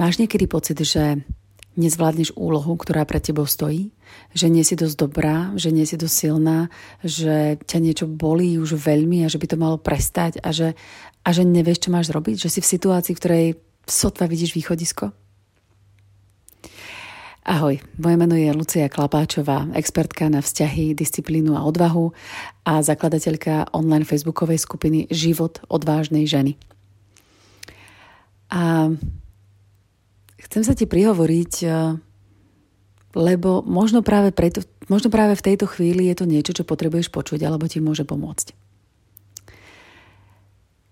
Máš niekedy pocit, že nezvládneš úlohu, ktorá pred tebou stojí, že nie si dosť dobrá, že nie si dosť silná, že ťa niečo bolí už veľmi a že by to malo prestať a že, a že nevieš, čo máš robiť, že si v situácii, v ktorej sotva vidíš východisko? Ahoj, moje meno je Lucia Klapáčová, expertka na vzťahy, disciplínu a odvahu a zakladateľka online facebookovej skupiny Život odvážnej ženy. A chcem sa ti prihovoriť, eh, lebo možno práve, preto, možno práve v tejto chvíli je to niečo, čo potrebuješ počuť alebo ti môže pomôcť.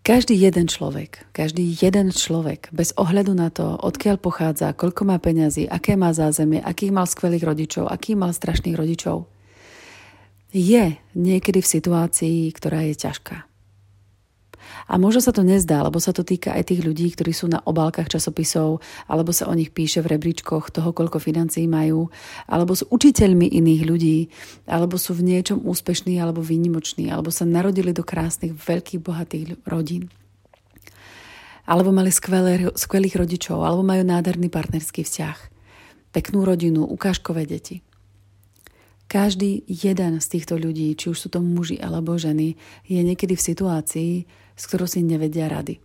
Každý jeden človek, každý jeden človek, bez ohľadu na to, odkiaľ pochádza, koľko má peňazí, aké má zázemie, akých mal skvelých rodičov, akých mal strašných rodičov, je niekedy v situácii, ktorá je ťažká. A možno sa to nezdá, lebo sa to týka aj tých ľudí, ktorí sú na obálkach časopisov, alebo sa o nich píše v rebríčkoch toho, koľko financií majú, alebo sú učiteľmi iných ľudí, alebo sú v niečom úspešní alebo výnimoční, alebo sa narodili do krásnych, veľkých, bohatých rodín. Alebo mali skvelé, skvelých rodičov, alebo majú nádherný partnerský vzťah, peknú rodinu, ukážkové deti. Každý jeden z týchto ľudí, či už sú to muži alebo ženy, je niekedy v situácii, s ktorou si nevedia rady.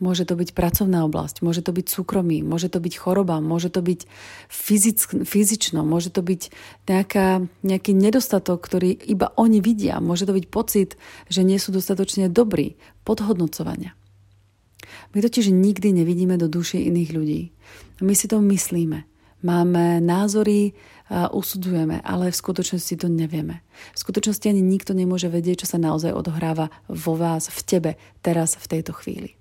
Môže to byť pracovná oblasť, môže to byť súkromí, môže to byť choroba, môže to byť fyzick, fyzično, môže to byť nejaká, nejaký nedostatok, ktorý iba oni vidia, môže to byť pocit, že nie sú dostatočne dobrí, podhodnocovania. My totiž nikdy nevidíme do duše iných ľudí. My si to myslíme. Máme názory, usudzujeme, ale v skutočnosti to nevieme. V skutočnosti ani nikto nemôže vedieť, čo sa naozaj odohráva vo vás, v tebe, teraz, v tejto chvíli.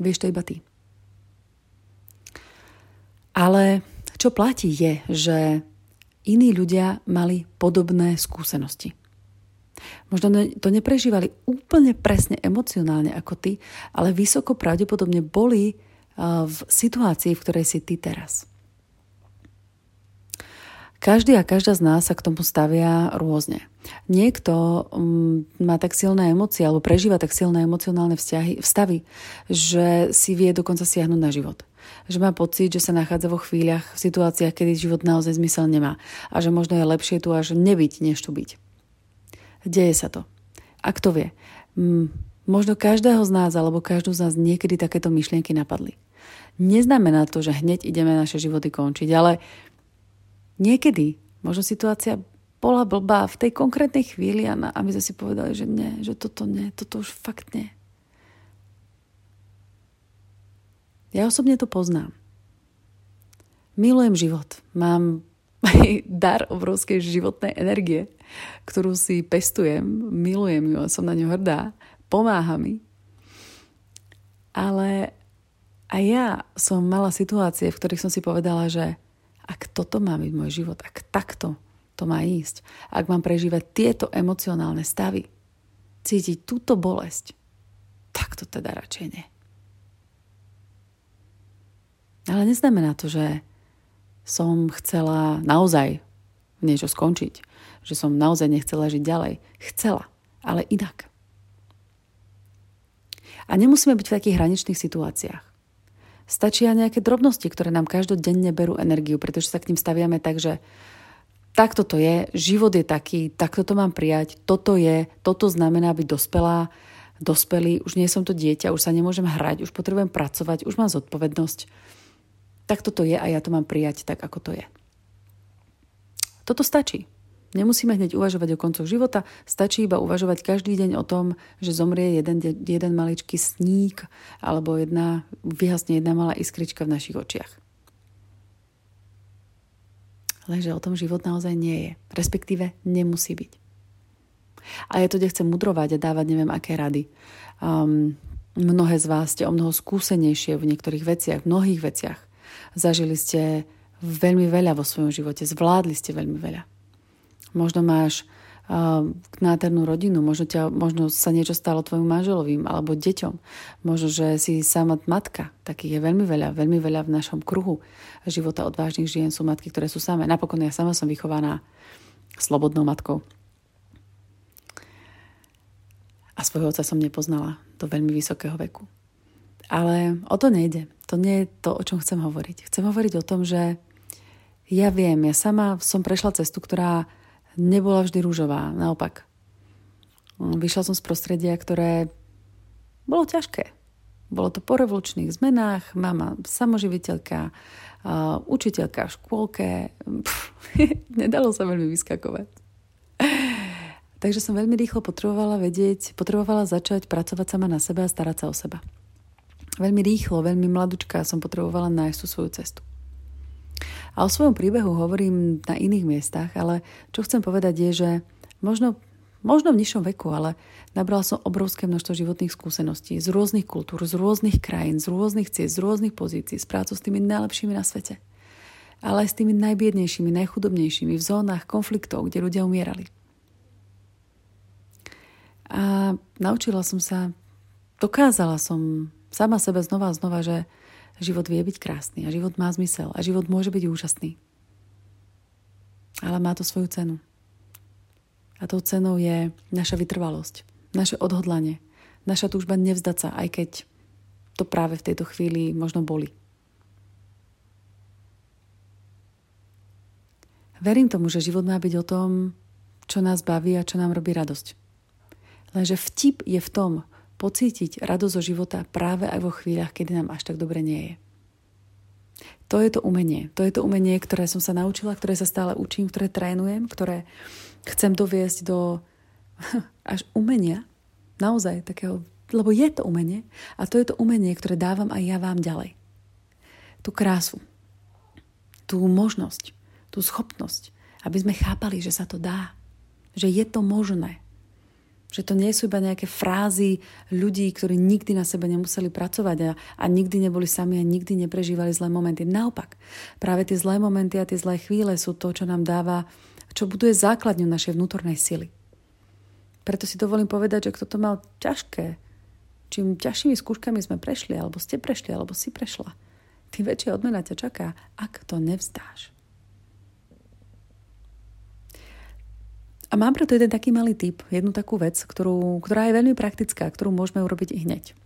Vieš to iba ty. Ale čo platí je, že iní ľudia mali podobné skúsenosti. Možno to neprežívali úplne presne emocionálne ako ty, ale vysoko pravdepodobne boli v situácii, v ktorej si ty teraz. Každý a každá z nás sa k tomu stavia rôzne. Niekto um, má tak silné emócie alebo prežíva tak silné emocionálne vzťahy, vstavy, že si vie dokonca siahnuť na život. Že má pocit, že sa nachádza vo chvíľach, v situáciách, kedy život naozaj zmysel nemá a že možno je lepšie tu až nebyť, než tu byť. Deje sa to. A kto vie, um, možno každého z nás alebo každú z nás niekedy takéto myšlienky napadli. Neznamená to, že hneď ideme naše životy končiť, ale Niekedy možno situácia bola blbá v tej konkrétnej chvíli a aby sme si povedali, že nie, že toto nie, toto už fakt nie. Ja osobne to poznám. Milujem život. Mám dar obrovskej životnej energie, ktorú si pestujem, milujem ju a som na ňu hrdá, pomáha mi. Ale aj ja som mala situácie, v ktorých som si povedala, že toto má byť môj život, ak takto to má ísť, ak mám prežívať tieto emocionálne stavy, cítiť túto bolesť, tak to teda radšej nie. Ale neznamená to, že som chcela naozaj niečo skončiť, že som naozaj nechcela žiť ďalej. Chcela, ale inak. A nemusíme byť v takých hraničných situáciách. Stačia nejaké drobnosti, ktoré nám každodenne berú energiu, pretože sa k ním staviame tak, že takto to je, život je taký, takto to mám prijať, toto je, toto znamená byť dospelá, dospelý, už nie som to dieťa, už sa nemôžem hrať, už potrebujem pracovať, už mám zodpovednosť. Takto to je a ja to mám prijať tak, ako to je. Toto stačí. Nemusíme hneď uvažovať o koncoch života, stačí iba uvažovať každý deň o tom, že zomrie jeden, jeden maličký sník alebo jedna, vyhasne jedna malá iskrička v našich očiach. Lenže o tom život naozaj nie je. Respektíve nemusí byť. A ja to chcem mudrovať a dávať neviem aké rady. Um, mnohé z vás ste o mnoho skúsenejšie v niektorých veciach, v mnohých veciach. Zažili ste veľmi veľa vo svojom živote, zvládli ste veľmi veľa. Možno máš nádhernú rodinu, možno, ťa, možno sa niečo stalo tvojim manželovým alebo deťom. Možno, že si sama matka. Takých je veľmi veľa, veľmi veľa v našom kruhu života odvážnych žien sú matky, ktoré sú samé. Napokon ja sama som vychovaná slobodnou matkou. A svojho otca som nepoznala do veľmi vysokého veku. Ale o to nejde. To nie je to, o čom chcem hovoriť. Chcem hovoriť o tom, že ja viem, ja sama som prešla cestu, ktorá nebola vždy rúžová. Naopak. Vyšla som z prostredia, ktoré bolo ťažké. Bolo to po revolučných zmenách, mama samoživiteľka, učiteľka v škôlke. Pff, nedalo sa veľmi vyskakovať. Takže som veľmi rýchlo potrebovala vedieť, potrebovala začať pracovať sama na sebe a starať sa o seba. Veľmi rýchlo, veľmi mladučká som potrebovala nájsť tú svoju cestu. A o svojom príbehu hovorím na iných miestach, ale čo chcem povedať je, že možno, možno v nižšom veku, ale nabrala som obrovské množstvo životných skúseností z rôznych kultúr, z rôznych krajín, z rôznych ciest, z rôznych pozícií, s prácou s tými najlepšími na svete. Ale aj s tými najbiednejšími, najchudobnejšími, v zónach konfliktov, kde ľudia umierali. A naučila som sa, dokázala som sama sebe znova a znova, že Život vie byť krásny a život má zmysel a život môže byť úžasný. Ale má to svoju cenu. A tou cenou je naša vytrvalosť, naše odhodlanie, naša túžba nevzdať sa, aj keď to práve v tejto chvíli možno boli. Verím tomu, že život má byť o tom, čo nás baví a čo nám robí radosť. Lenže vtip je v tom, pocítiť radosť zo života práve aj vo chvíľach, kedy nám až tak dobre nie je. To je to umenie. To je to umenie, ktoré som sa naučila, ktoré sa stále učím, ktoré trénujem, ktoré chcem doviesť do až umenia, naozaj takého, lebo je to umenie a to je to umenie, ktoré dávam aj ja vám ďalej. Tú krásu, tú možnosť, tú schopnosť, aby sme chápali, že sa to dá, že je to možné, že to nie sú iba nejaké frázy ľudí, ktorí nikdy na sebe nemuseli pracovať a, a nikdy neboli sami a nikdy neprežívali zlé momenty. Naopak, práve tie zlé momenty a tie zlé chvíle sú to, čo nám dáva, čo buduje základňu našej vnútornej sily. Preto si dovolím povedať, že kto to mal ťažké, čím ťažšími skúškami sme prešli, alebo ste prešli, alebo si prešla, tým väčšia odmena ťa čaká, ak to nevzdáš. A mám preto jeden taký malý tip, jednu takú vec, ktorú, ktorá je veľmi praktická, ktorú môžeme urobiť i hneď.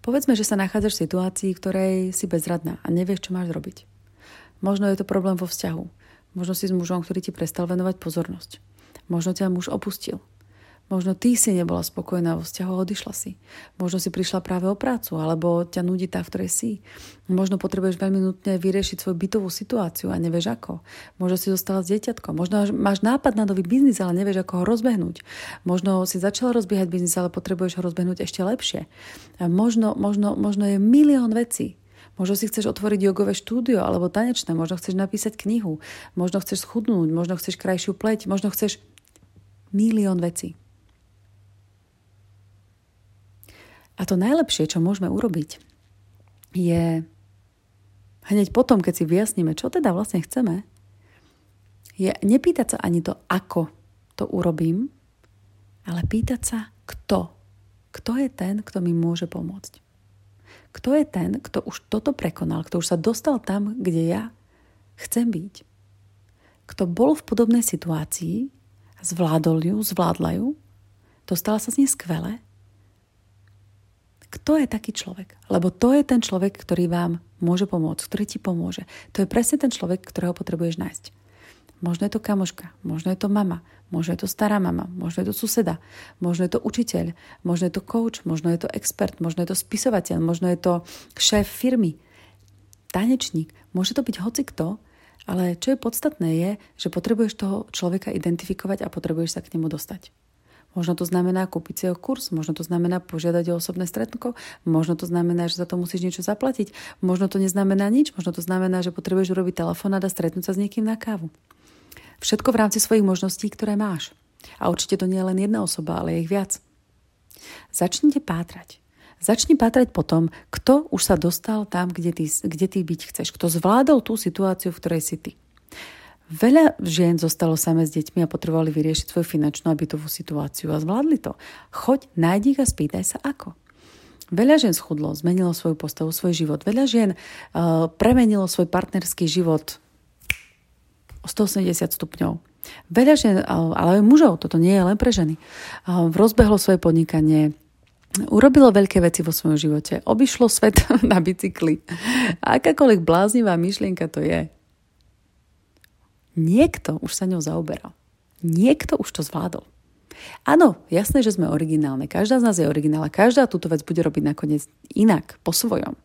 Povedzme, že sa nachádzaš v situácii, ktorej si bezradná a nevieš, čo máš robiť. Možno je to problém vo vzťahu. Možno si s mužom, ktorý ti prestal venovať pozornosť. Možno ťa muž opustil. Možno ty si nebola spokojná vo vzťahu a odišla si. Možno si prišla práve o prácu, alebo ťa nudí tá, v ktorej si. Možno potrebuješ veľmi nutne vyriešiť svoju bytovú situáciu a nevieš ako. Možno si zostala s dieťatkom. Možno máš nápad na nový biznis, ale nevieš, ako ho rozbehnúť. Možno si začala rozbiehať biznis, ale potrebuješ ho rozbehnúť ešte lepšie. Možno, možno, možno je milión vecí, Možno si chceš otvoriť jogové štúdio alebo tanečné, možno chceš napísať knihu, možno chceš schudnúť, možno chceš krajšiu pleť, možno chceš milión vecí. A to najlepšie, čo môžeme urobiť, je hneď potom, keď si vyjasníme, čo teda vlastne chceme, je nepýtať sa ani to, ako to urobím, ale pýtať sa, kto. Kto je ten, kto mi môže pomôcť? Kto je ten, kto už toto prekonal, kto už sa dostal tam, kde ja chcem byť? Kto bol v podobnej situácii, zvládol ju, zvládla ju, dostala sa z nej skvele kto je taký človek? Lebo to je ten človek, ktorý vám môže pomôcť, ktorý ti pomôže. To je presne ten človek, ktorého potrebuješ nájsť. Možno je to kamoška, možno je to mama, možno je to stará mama, možno je to suseda, možno je to učiteľ, možno je to coach, možno je to expert, možno je to spisovateľ, možno je to šéf firmy, tanečník, môže to byť hoci kto, ale čo je podstatné je, že potrebuješ toho človeka identifikovať a potrebuješ sa k nemu dostať. Možno to znamená kúpiť si ho kurz, možno to znamená požiadať o osobné stretnuko, možno to znamená, že za to musíš niečo zaplatiť, možno to neznamená nič, možno to znamená, že potrebuješ urobiť telefón a stretnúť sa s niekým na kávu. Všetko v rámci svojich možností, ktoré máš. A určite to nie je len jedna osoba, ale je ich viac. Začnite pátrať. Začni pátrať po tom, kto už sa dostal tam, kde ty, kde ty byť chceš. Kto zvládol tú situáciu, v ktorej si ty. Veľa žien zostalo samé s deťmi a potrebovali vyriešiť svoju finančnú a bytovú situáciu a zvládli to. Choď, nájdi ich a spýtaj sa ako. Veľa žien schudlo, zmenilo svoju postavu, svoj život. Veľa žien uh, premenilo svoj partnerský život o 180 stupňov. Veľa žien, ale aj mužov, toto nie je len pre ženy, uh, rozbehlo svoje podnikanie, urobilo veľké veci vo svojom živote. Obišlo svet na bicykli. Akákoľvek bláznivá myšlienka to je. Niekto už sa ňou zaoberal. Niekto už to zvládol. Áno, jasné, že sme originálne. Každá z nás je originálna. Každá túto vec bude robiť nakoniec inak, po svojom.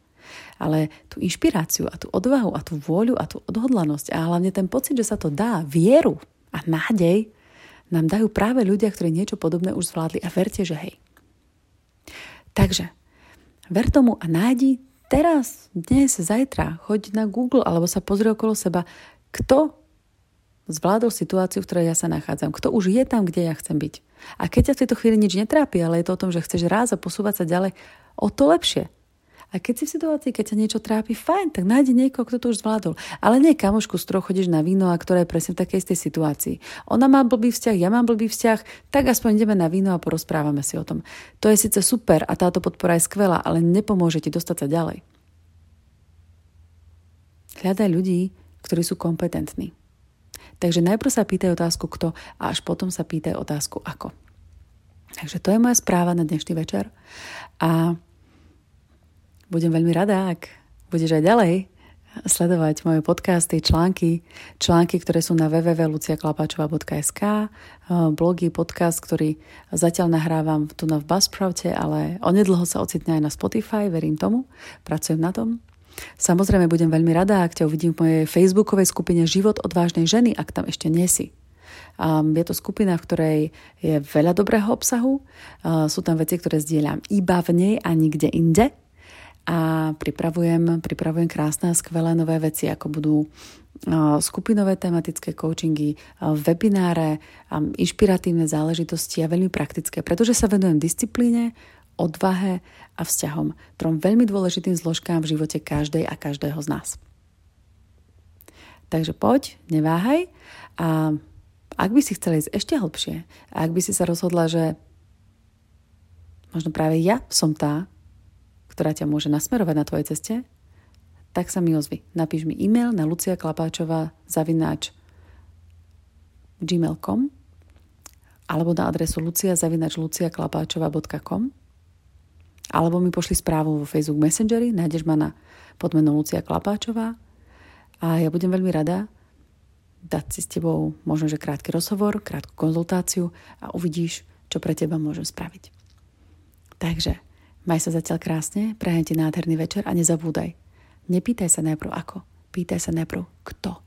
Ale tú inšpiráciu a tú odvahu a tú vôľu a tú odhodlanosť a hlavne ten pocit, že sa to dá, vieru a nádej nám dajú práve ľudia, ktorí niečo podobné už zvládli a verte, že hej. Takže ver tomu a nájdi teraz, dnes, zajtra, choď na Google alebo sa pozri okolo seba, kto zvládol situáciu, v ktorej ja sa nachádzam, kto už je tam, kde ja chcem byť. A keď ťa v tejto chvíli nič netrápi, ale je to o tom, že chceš ráz a posúvať sa ďalej, o to lepšie. A keď si v situácii, keď ťa niečo trápi, fajn, tak nájdi niekoho, kto to už zvládol. Ale nie kamošku, s ktorou chodíš na víno a ktorá je presne v takej istej situácii. Ona má blbý vzťah, ja mám blbý vzťah, tak aspoň ideme na víno a porozprávame si o tom. To je síce super a táto podpora je skvelá, ale nepomôže ti dostať sa ďalej. Hľadaj ľudí, ktorí sú kompetentní. Takže najprv sa pýtaj otázku kto a až potom sa pýtaj otázku ako. Takže to je moja správa na dnešný večer. A budem veľmi rada, ak budeš aj ďalej sledovať moje podcasty, články, články, ktoré sú na www.luciaklapáčova.sk, eh, blogy, podcast, ktorý zatiaľ nahrávam tu na v Buzzsproute, ale onedlho sa ocitne aj na Spotify, verím tomu, pracujem na tom. Samozrejme budem veľmi rada, ak ťa uvidím v mojej facebookovej skupine Život odvážnej ženy, ak tam ešte nie si. Um, je to skupina, v ktorej je veľa dobrého obsahu. Uh, sú tam veci, ktoré zdieľam iba v nej a nikde inde a pripravujem, pripravujem krásne a skvelé nové veci, ako budú skupinové tematické coachingy, webináre, inšpiratívne záležitosti a veľmi praktické, pretože sa venujem disciplíne, odvahe a vzťahom, trom veľmi dôležitým zložkám v živote každej a každého z nás. Takže poď, neváhaj a ak by si chcela ísť ešte hlbšie, a ak by si sa rozhodla, že možno práve ja som tá, ktorá ťa môže nasmerovať na tvojej ceste, tak sa mi ozvi. Napíš mi e-mail na luciaklapáčová zavináč gmail.com alebo na adresu lucia.luciaklapáčova.com alebo mi pošli správu vo Facebook Messengeri, nájdeš ma na podmenu Lucia Klapáčová a ja budem veľmi rada dať si s tebou možno, že krátky rozhovor, krátku konzultáciu a uvidíš, čo pre teba môžem spraviť. Takže Maj sa zatiaľ krásne, prajem ti nádherný večer a nezabúdaj. Nepýtaj sa najprv ako, pýtaj sa najprv kto.